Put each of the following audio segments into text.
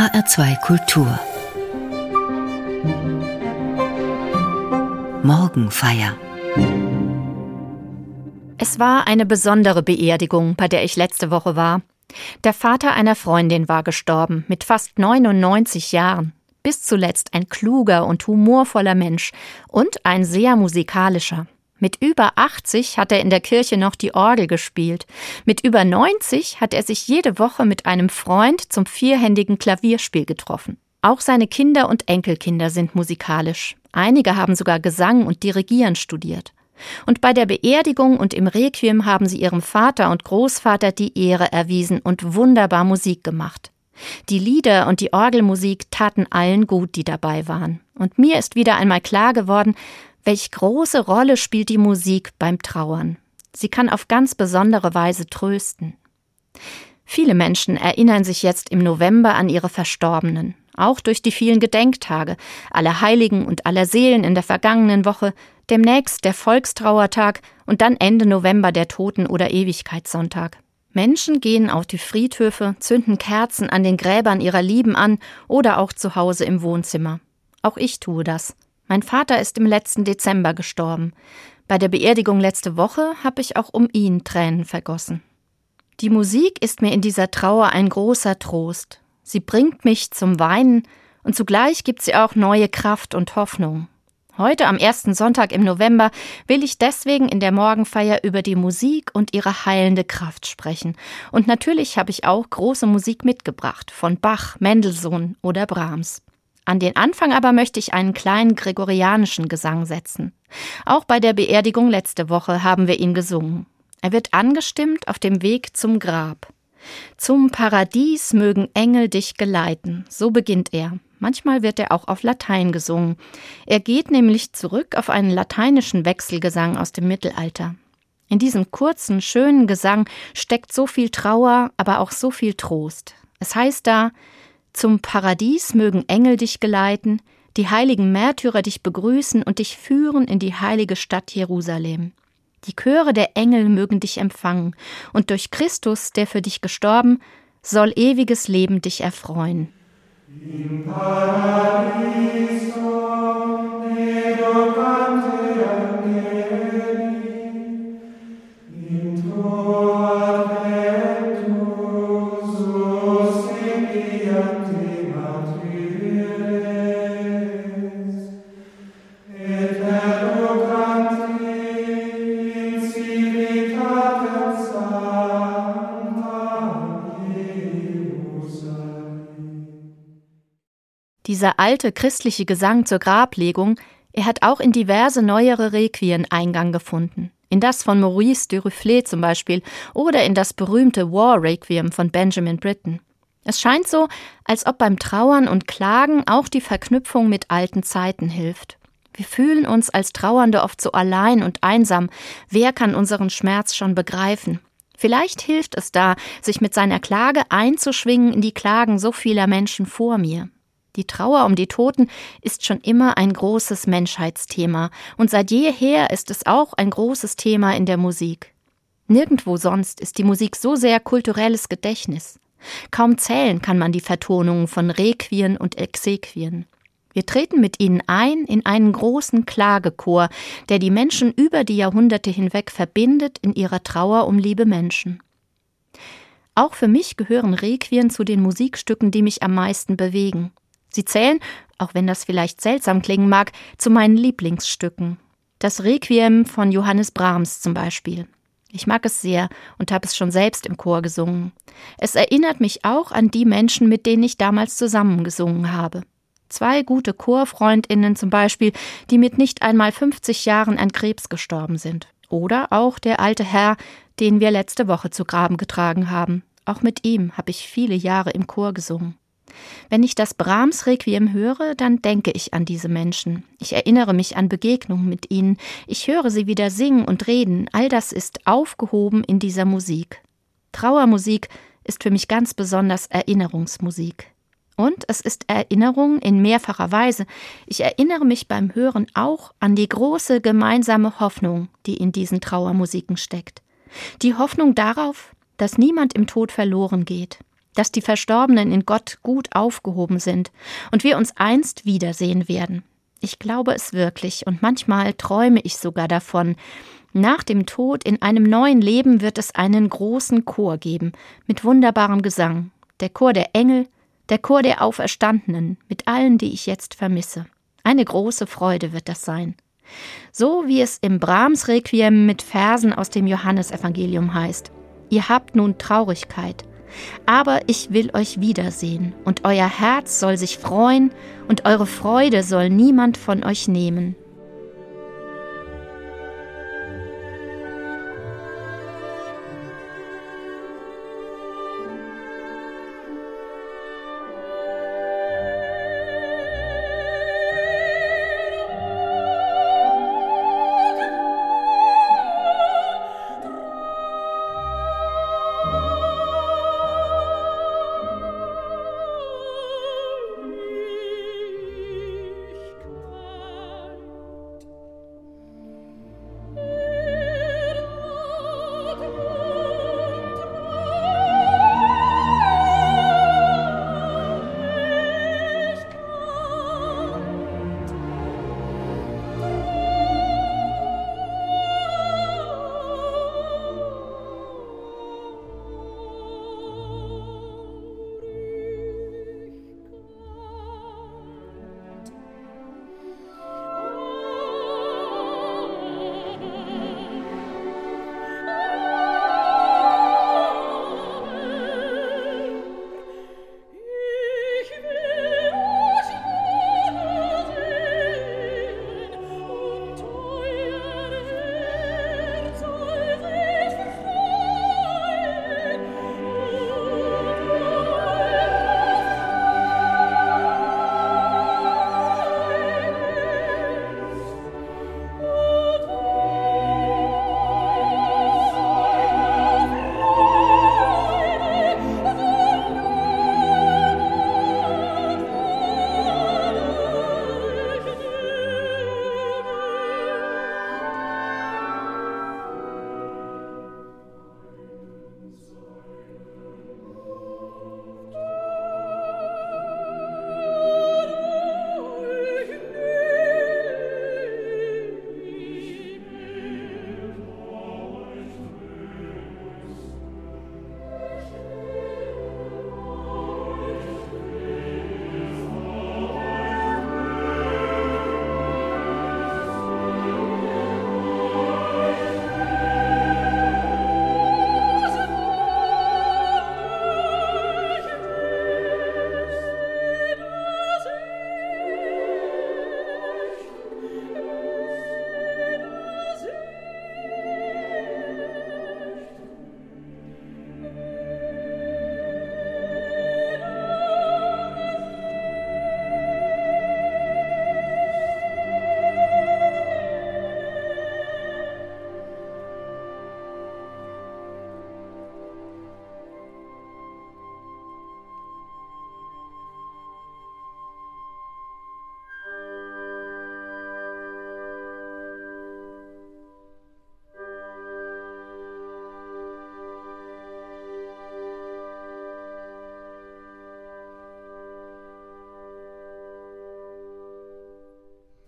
HR2 Kultur Morgenfeier Es war eine besondere Beerdigung, bei der ich letzte Woche war. Der Vater einer Freundin war gestorben, mit fast 99 Jahren. Bis zuletzt ein kluger und humorvoller Mensch und ein sehr musikalischer. Mit über 80 hat er in der Kirche noch die Orgel gespielt. Mit über 90 hat er sich jede Woche mit einem Freund zum vierhändigen Klavierspiel getroffen. Auch seine Kinder und Enkelkinder sind musikalisch. Einige haben sogar Gesang und Dirigieren studiert. Und bei der Beerdigung und im Requiem haben sie ihrem Vater und Großvater die Ehre erwiesen und wunderbar Musik gemacht. Die Lieder und die Orgelmusik taten allen gut, die dabei waren. Und mir ist wieder einmal klar geworden, Welch große Rolle spielt die Musik beim Trauern? Sie kann auf ganz besondere Weise trösten. Viele Menschen erinnern sich jetzt im November an ihre Verstorbenen, auch durch die vielen Gedenktage, aller Heiligen und aller Seelen in der vergangenen Woche, demnächst der Volkstrauertag und dann Ende November der Toten- oder Ewigkeitssonntag. Menschen gehen auf die Friedhöfe, zünden Kerzen an den Gräbern ihrer Lieben an oder auch zu Hause im Wohnzimmer. Auch ich tue das. Mein Vater ist im letzten Dezember gestorben. Bei der Beerdigung letzte Woche habe ich auch um ihn Tränen vergossen. Die Musik ist mir in dieser Trauer ein großer Trost. Sie bringt mich zum Weinen und zugleich gibt sie auch neue Kraft und Hoffnung. Heute am ersten Sonntag im November will ich deswegen in der Morgenfeier über die Musik und ihre heilende Kraft sprechen. Und natürlich habe ich auch große Musik mitgebracht, von Bach, Mendelssohn oder Brahms. An den Anfang aber möchte ich einen kleinen gregorianischen Gesang setzen. Auch bei der Beerdigung letzte Woche haben wir ihn gesungen. Er wird angestimmt auf dem Weg zum Grab. Zum Paradies mögen Engel dich geleiten, so beginnt er. Manchmal wird er auch auf Latein gesungen. Er geht nämlich zurück auf einen lateinischen Wechselgesang aus dem Mittelalter. In diesem kurzen, schönen Gesang steckt so viel Trauer, aber auch so viel Trost. Es heißt da, zum Paradies mögen Engel dich geleiten, die heiligen Märtyrer dich begrüßen und dich führen in die heilige Stadt Jerusalem. Die Chöre der Engel mögen dich empfangen, und durch Christus, der für dich gestorben, soll ewiges Leben dich erfreuen. Im Paradiso, Dieser alte christliche Gesang zur Grablegung, er hat auch in diverse neuere Requien Eingang gefunden. In das von Maurice de Rufflet zum Beispiel oder in das berühmte War Requiem von Benjamin Britten. Es scheint so, als ob beim Trauern und Klagen auch die Verknüpfung mit alten Zeiten hilft. Wir fühlen uns als Trauernde oft so allein und einsam. Wer kann unseren Schmerz schon begreifen? Vielleicht hilft es da, sich mit seiner Klage einzuschwingen in die Klagen so vieler Menschen vor mir. Die Trauer um die Toten ist schon immer ein großes Menschheitsthema und seit jeher ist es auch ein großes Thema in der Musik. Nirgendwo sonst ist die Musik so sehr kulturelles Gedächtnis. Kaum zählen kann man die Vertonungen von Requien und Exequien. Wir treten mit ihnen ein in einen großen Klagechor, der die Menschen über die Jahrhunderte hinweg verbindet in ihrer Trauer um liebe Menschen. Auch für mich gehören Requien zu den Musikstücken, die mich am meisten bewegen. Sie zählen, auch wenn das vielleicht seltsam klingen mag, zu meinen Lieblingsstücken. Das Requiem von Johannes Brahms zum Beispiel. Ich mag es sehr und habe es schon selbst im Chor gesungen. Es erinnert mich auch an die Menschen, mit denen ich damals zusammen gesungen habe. Zwei gute Chorfreundinnen zum Beispiel, die mit nicht einmal 50 Jahren an Krebs gestorben sind. Oder auch der alte Herr, den wir letzte Woche zu Graben getragen haben. Auch mit ihm habe ich viele Jahre im Chor gesungen. Wenn ich das Brahms Requiem höre, dann denke ich an diese Menschen. Ich erinnere mich an Begegnungen mit ihnen. Ich höre sie wieder singen und reden. All das ist aufgehoben in dieser Musik. Trauermusik ist für mich ganz besonders Erinnerungsmusik. Und es ist Erinnerung in mehrfacher Weise. Ich erinnere mich beim Hören auch an die große gemeinsame Hoffnung, die in diesen Trauermusiken steckt. Die Hoffnung darauf, dass niemand im Tod verloren geht, dass die Verstorbenen in Gott gut aufgehoben sind und wir uns einst wiedersehen werden. Ich glaube es wirklich und manchmal träume ich sogar davon. Nach dem Tod in einem neuen Leben wird es einen großen Chor geben mit wunderbarem Gesang, der Chor der Engel, der Chor der Auferstandenen, mit allen, die ich jetzt vermisse. Eine große Freude wird das sein. So wie es im Brahms Requiem mit Versen aus dem Johannesevangelium heißt. Ihr habt nun Traurigkeit, aber ich will euch wiedersehen, und euer Herz soll sich freuen, und eure Freude soll niemand von euch nehmen.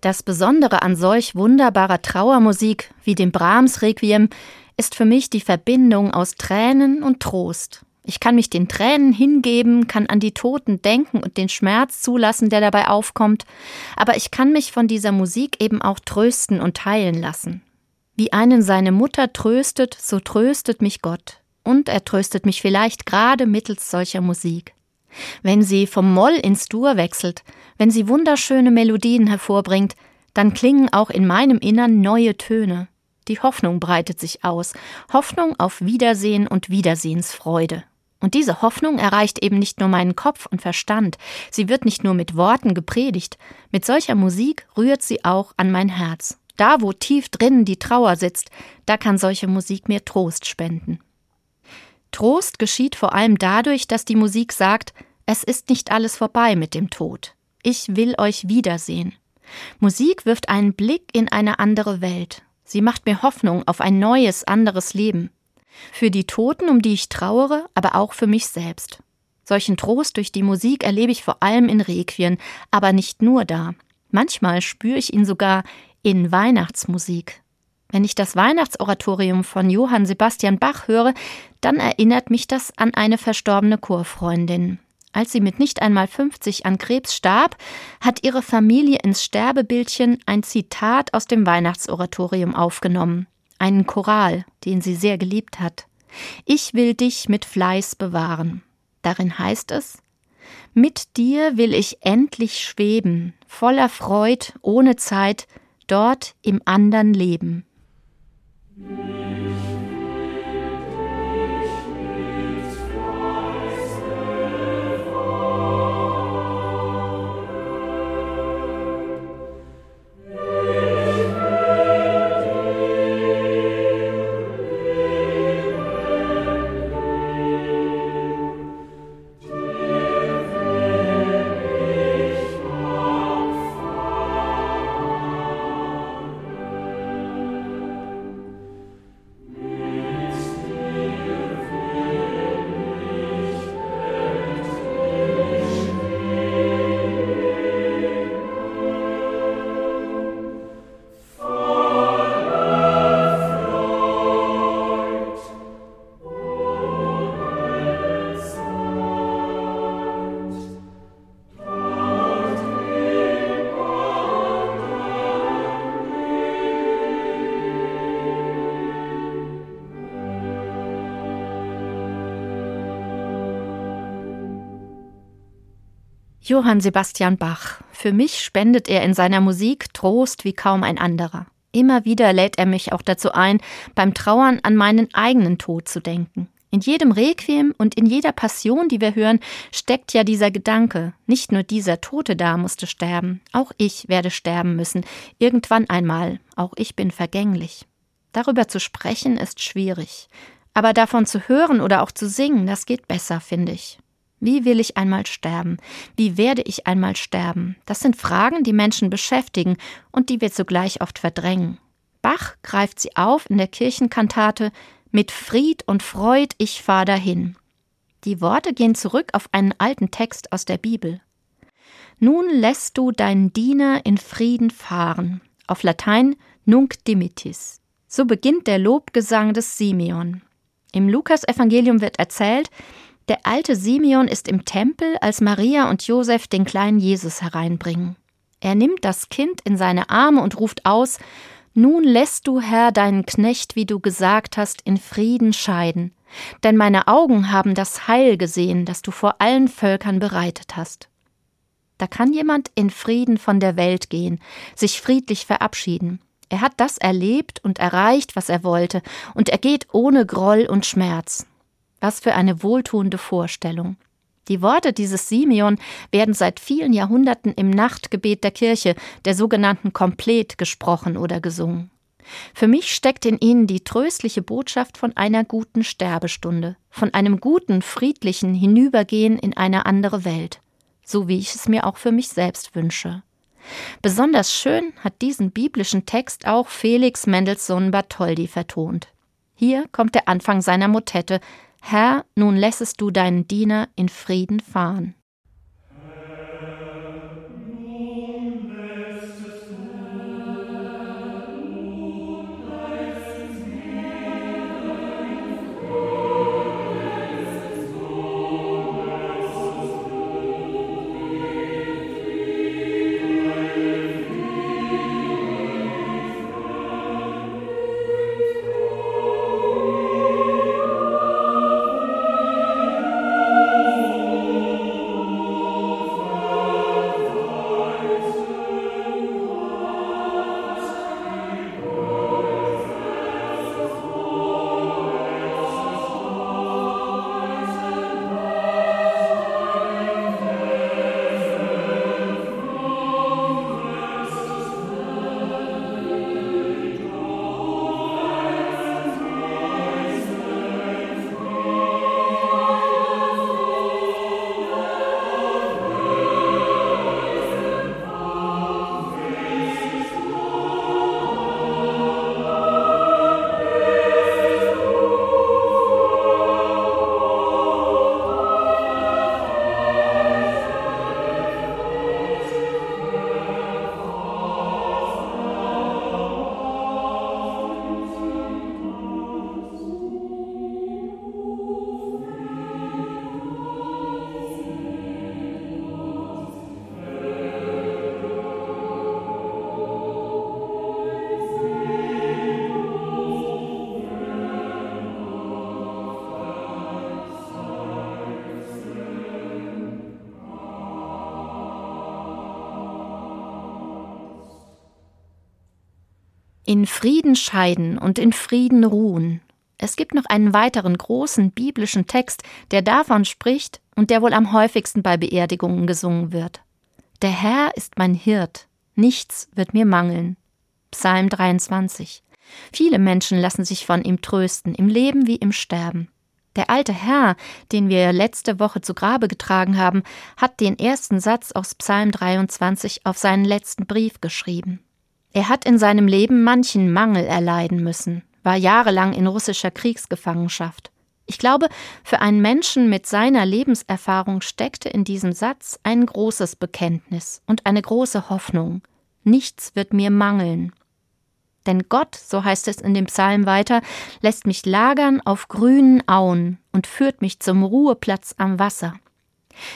Das Besondere an solch wunderbarer Trauermusik wie dem Brahms Requiem ist für mich die Verbindung aus Tränen und Trost. Ich kann mich den Tränen hingeben, kann an die Toten denken und den Schmerz zulassen, der dabei aufkommt, aber ich kann mich von dieser Musik eben auch trösten und heilen lassen. Wie einen seine Mutter tröstet, so tröstet mich Gott, und er tröstet mich vielleicht gerade mittels solcher Musik. Wenn sie vom Moll ins Dur wechselt, wenn sie wunderschöne Melodien hervorbringt, dann klingen auch in meinem Innern neue Töne. Die Hoffnung breitet sich aus, Hoffnung auf Wiedersehen und Wiedersehensfreude. Und diese Hoffnung erreicht eben nicht nur meinen Kopf und Verstand, sie wird nicht nur mit Worten gepredigt, mit solcher Musik rührt sie auch an mein Herz. Da, wo tief drinnen die Trauer sitzt, da kann solche Musik mir Trost spenden. Trost geschieht vor allem dadurch, dass die Musik sagt, es ist nicht alles vorbei mit dem Tod. Ich will euch wiedersehen. Musik wirft einen Blick in eine andere Welt. Sie macht mir Hoffnung auf ein neues, anderes Leben. Für die Toten, um die ich trauere, aber auch für mich selbst. Solchen Trost durch die Musik erlebe ich vor allem in Requien, aber nicht nur da. Manchmal spüre ich ihn sogar in Weihnachtsmusik. Wenn ich das Weihnachtsoratorium von Johann Sebastian Bach höre, dann erinnert mich das an eine verstorbene Chorfreundin. Als sie mit nicht einmal 50 an Krebs starb, hat ihre Familie ins Sterbebildchen ein Zitat aus dem Weihnachtsoratorium aufgenommen, einen Choral, den sie sehr geliebt hat. Ich will dich mit Fleiß bewahren. Darin heißt es Mit dir will ich endlich schweben, voller Freud, ohne Zeit, dort im andern Leben. Thank you. Johann Sebastian Bach. Für mich spendet er in seiner Musik Trost wie kaum ein anderer. Immer wieder lädt er mich auch dazu ein, beim Trauern an meinen eigenen Tod zu denken. In jedem Requiem und in jeder Passion, die wir hören, steckt ja dieser Gedanke. Nicht nur dieser Tote da musste sterben, auch ich werde sterben müssen, irgendwann einmal, auch ich bin vergänglich. Darüber zu sprechen ist schwierig. Aber davon zu hören oder auch zu singen, das geht besser, finde ich. Wie will ich einmal sterben? Wie werde ich einmal sterben? Das sind Fragen, die Menschen beschäftigen und die wir zugleich oft verdrängen. Bach greift sie auf in der Kirchenkantate Mit Fried und Freud ich fahr dahin. Die Worte gehen zurück auf einen alten Text aus der Bibel. Nun lässt du deinen Diener in Frieden fahren. Auf Latein Nunc dimittis. So beginnt der Lobgesang des Simeon. Im Lukasevangelium wird erzählt, der alte Simeon ist im Tempel, als Maria und Josef den kleinen Jesus hereinbringen. Er nimmt das Kind in seine Arme und ruft aus Nun lässt du, Herr, deinen Knecht, wie du gesagt hast, in Frieden scheiden, denn meine Augen haben das Heil gesehen, das du vor allen Völkern bereitet hast. Da kann jemand in Frieden von der Welt gehen, sich friedlich verabschieden. Er hat das erlebt und erreicht, was er wollte, und er geht ohne Groll und Schmerz. Was für eine wohltuende Vorstellung. Die Worte dieses Simeon werden seit vielen Jahrhunderten im Nachtgebet der Kirche, der sogenannten Komplet, gesprochen oder gesungen. Für mich steckt in ihnen die tröstliche Botschaft von einer guten Sterbestunde, von einem guten, friedlichen Hinübergehen in eine andere Welt, so wie ich es mir auch für mich selbst wünsche. Besonders schön hat diesen biblischen Text auch Felix Mendelssohn Bartholdy vertont. Hier kommt der Anfang seiner Motette Herr, nun lässest du deinen Diener in Frieden fahren. In Frieden scheiden und in Frieden ruhen. Es gibt noch einen weiteren großen biblischen Text, der davon spricht und der wohl am häufigsten bei Beerdigungen gesungen wird. Der Herr ist mein Hirt, nichts wird mir mangeln. Psalm 23. Viele Menschen lassen sich von ihm trösten, im Leben wie im Sterben. Der alte Herr, den wir letzte Woche zu Grabe getragen haben, hat den ersten Satz aus Psalm 23 auf seinen letzten Brief geschrieben. Er hat in seinem Leben manchen Mangel erleiden müssen, war jahrelang in russischer Kriegsgefangenschaft. Ich glaube, für einen Menschen mit seiner Lebenserfahrung steckte in diesem Satz ein großes Bekenntnis und eine große Hoffnung. Nichts wird mir mangeln. Denn Gott, so heißt es in dem Psalm weiter, lässt mich lagern auf grünen Auen und führt mich zum Ruheplatz am Wasser.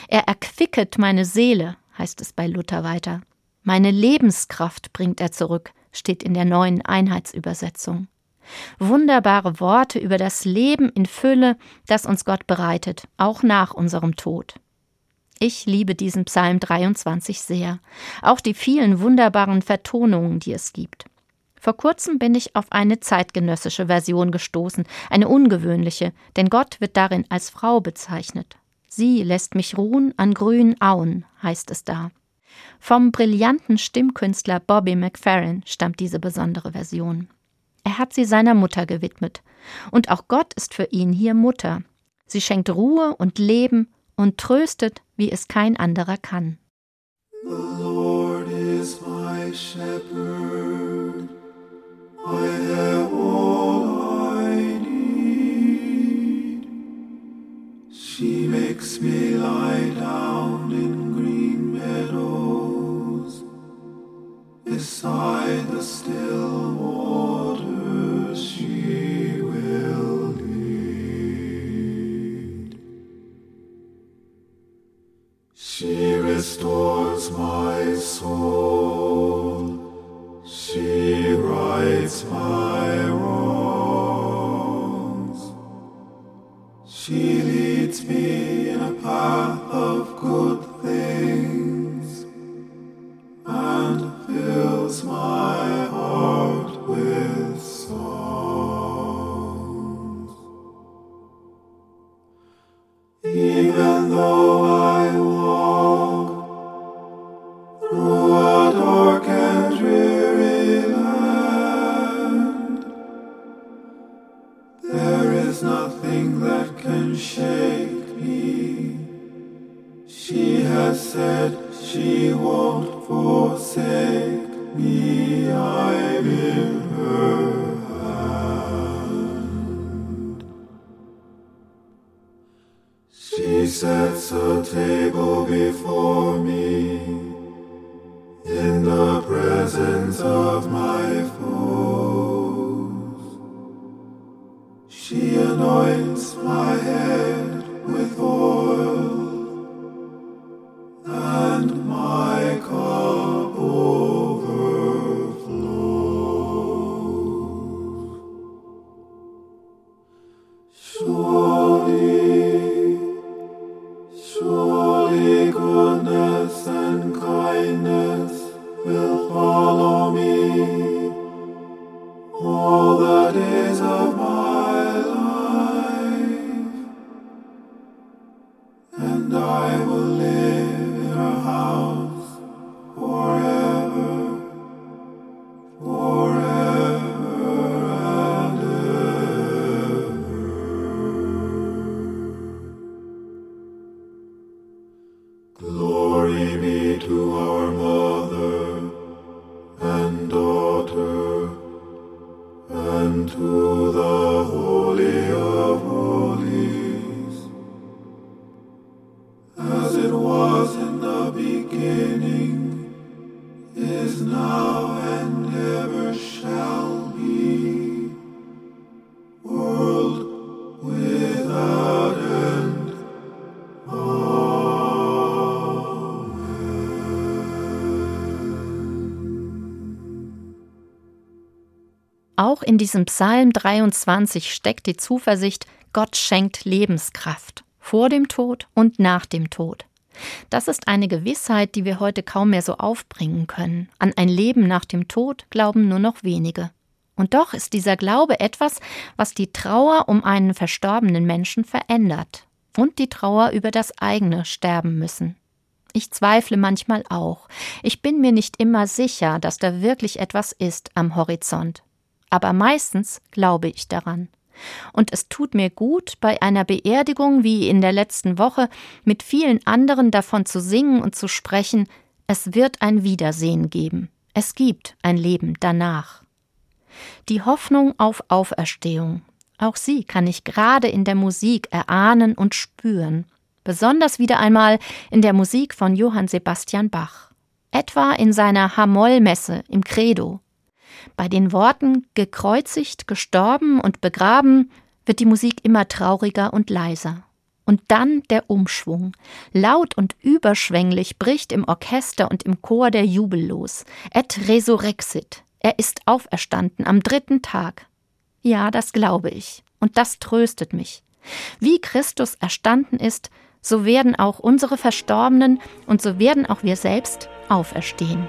Er erquicket meine Seele, heißt es bei Luther weiter. Meine Lebenskraft bringt er zurück, steht in der neuen Einheitsübersetzung. Wunderbare Worte über das Leben in Fülle, das uns Gott bereitet, auch nach unserem Tod. Ich liebe diesen Psalm 23 sehr, auch die vielen wunderbaren Vertonungen, die es gibt. Vor kurzem bin ich auf eine zeitgenössische Version gestoßen, eine ungewöhnliche, denn Gott wird darin als Frau bezeichnet. Sie lässt mich ruhen an grünen Auen, heißt es da. Vom brillanten Stimmkünstler Bobby McFerrin stammt diese besondere Version. Er hat sie seiner Mutter gewidmet. Und auch Gott ist für ihn hier Mutter. Sie schenkt Ruhe und Leben und tröstet, wie es kein anderer kann. The Lord is my shepherd. I have all begin. In diesem Psalm 23 steckt die Zuversicht, Gott schenkt Lebenskraft vor dem Tod und nach dem Tod. Das ist eine Gewissheit, die wir heute kaum mehr so aufbringen können. An ein Leben nach dem Tod glauben nur noch wenige. Und doch ist dieser Glaube etwas, was die Trauer um einen verstorbenen Menschen verändert und die Trauer über das eigene Sterben müssen. Ich zweifle manchmal auch. Ich bin mir nicht immer sicher, dass da wirklich etwas ist am Horizont. Aber meistens glaube ich daran. Und es tut mir gut, bei einer Beerdigung wie in der letzten Woche mit vielen anderen davon zu singen und zu sprechen, es wird ein Wiedersehen geben. Es gibt ein Leben danach. Die Hoffnung auf Auferstehung, auch sie kann ich gerade in der Musik erahnen und spüren, besonders wieder einmal in der Musik von Johann Sebastian Bach, etwa in seiner Hamollmesse im Credo. Bei den Worten gekreuzigt, gestorben und begraben wird die Musik immer trauriger und leiser. Und dann der Umschwung. Laut und überschwänglich bricht im Orchester und im Chor der Jubel los. Et resurrexit. Er ist auferstanden am dritten Tag. Ja, das glaube ich. Und das tröstet mich. Wie Christus erstanden ist, so werden auch unsere Verstorbenen und so werden auch wir selbst auferstehen.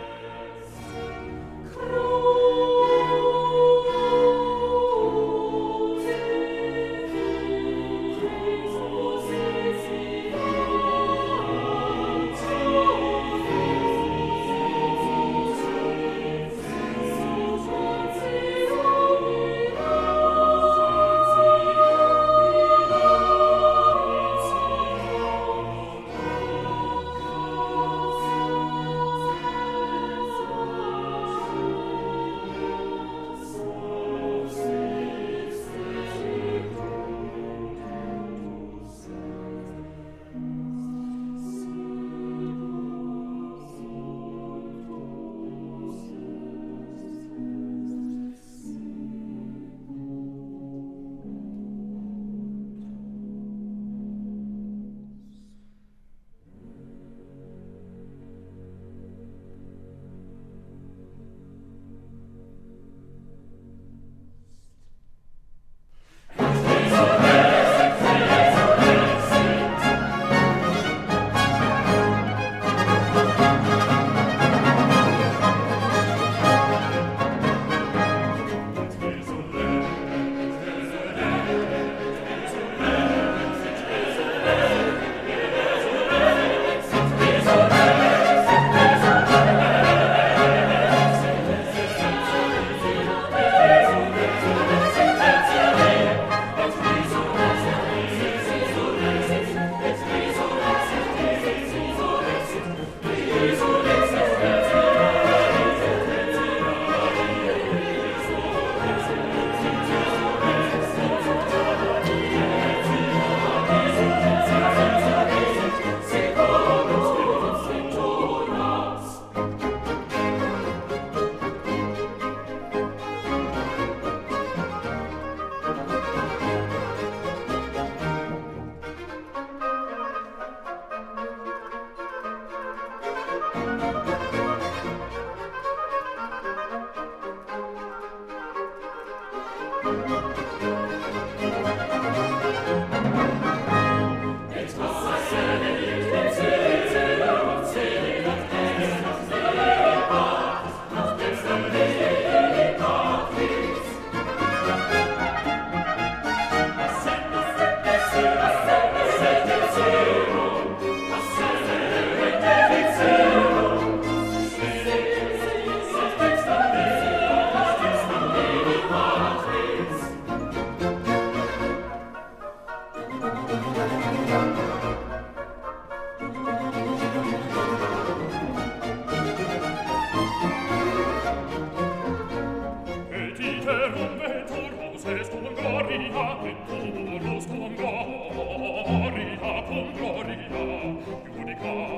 gloria, con gloria, giudicar.